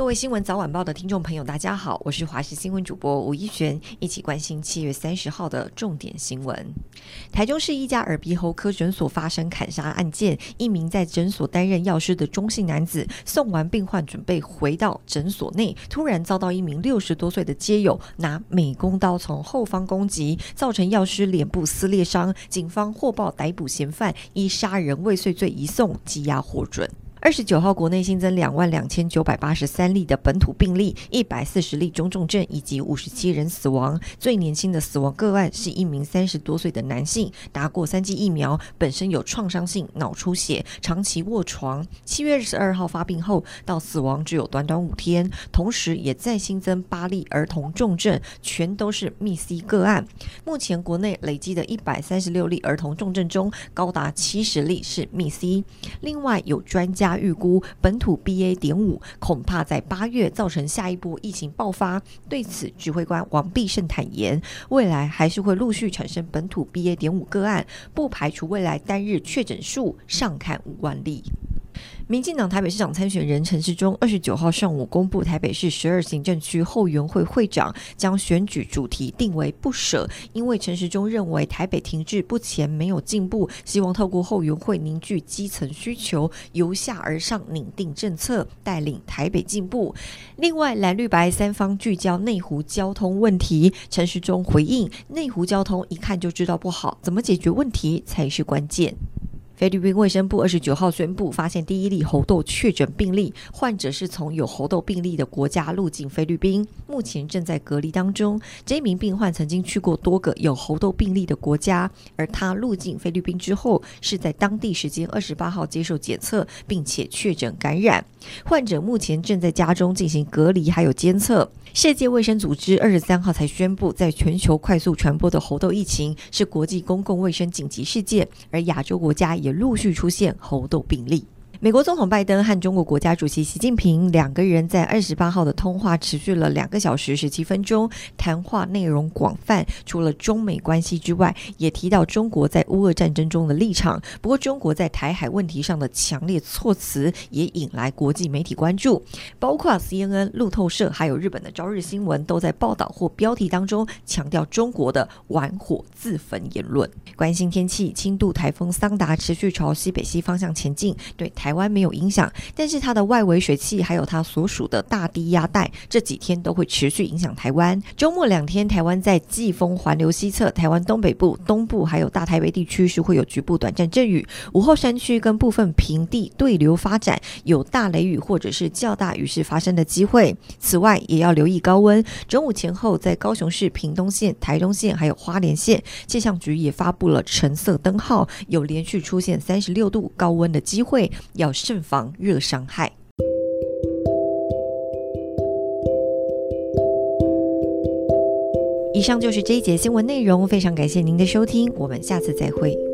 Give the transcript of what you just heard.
各位新闻早晚报的听众朋友，大家好，我是华视新闻主播吴依璇，一起关心七月三十号的重点新闻。台中市一家耳鼻喉科诊所发生砍杀案件，一名在诊所担任药师的中性男子送完病患，准备回到诊所内，突然遭到一名六十多岁的街友拿美工刀从后方攻击，造成药师脸部撕裂伤。警方获报逮捕嫌犯，依杀人未遂罪移送羁押获准。二十九号，国内新增两万两千九百八十三例的本土病例，一百四十例中重症，以及五十七人死亡。最年轻的死亡个案是一名三十多岁的男性，打过三剂疫苗，本身有创伤性脑出血，长期卧床。七月二十二号发病后到死亡只有短短五天，同时也再新增八例儿童重症，全都是密 C 个案。目前国内累计的一百三十六例儿童重症中，高达七十例是密 C。另外有专家。预估本土 BA. 点五恐怕在八月造成下一波疫情爆发。对此，指挥官王必胜坦言，未来还是会陆续产生本土 BA. 点五个案，不排除未来单日确诊数上看五万例。民进党台北市长参选人陈时中二十九号上午公布，台北市十二行政区后援会会长将选举主题定为“不舍”，因为陈时中认为台北停滞不前，没有进步，希望透过后援会凝聚基层需求，由下而上拟定政策，带领台北进步。另外，蓝绿白三方聚焦内湖交通问题，陈时中回应：内湖交通一看就知道不好，怎么解决问题才是关键。菲律宾卫生部二十九号宣布，发现第一例猴痘确诊病例，患者是从有猴痘病例的国家入境菲律宾，目前正在隔离当中。这名病患曾经去过多个有猴痘病例的国家，而他入境菲律宾之后，是在当地时间二十八号接受检测，并且确诊感染。患者目前正在家中进行隔离，还有监测。世界卫生组织二十三号才宣布，在全球快速传播的猴痘疫情是国际公共卫生紧急事件，而亚洲国家也陆续出现猴痘病例。美国总统拜登和中国国家主席习近平两个人在二十八号的通话持续了两个小时十七分钟，谈话内容广泛，除了中美关系之外，也提到中国在乌俄战争中的立场。不过，中国在台海问题上的强烈措辞也引来国际媒体关注，包括 CNN、路透社还有日本的朝日新闻都在报道或标题当中强调中国的“玩火自焚”言论。关心天气，轻度台风桑达持续朝西北西方向前进，对台。台湾没有影响，但是它的外围水汽还有它所属的大低压带，这几天都会持续影响台湾。周末两天，台湾在季风环流西侧，台湾东北部、东部还有大台北地区是会有局部短暂阵雨。午后山区跟部分平地对流发展，有大雷雨或者是较大雨势发生的机会。此外，也要留意高温。中午前后，在高雄市屏东县、台东县还有花莲县，气象局也发布了橙色灯号，有连续出现三十六度高温的机会。要慎防热伤害。以上就是这一节新闻内容，非常感谢您的收听，我们下次再会。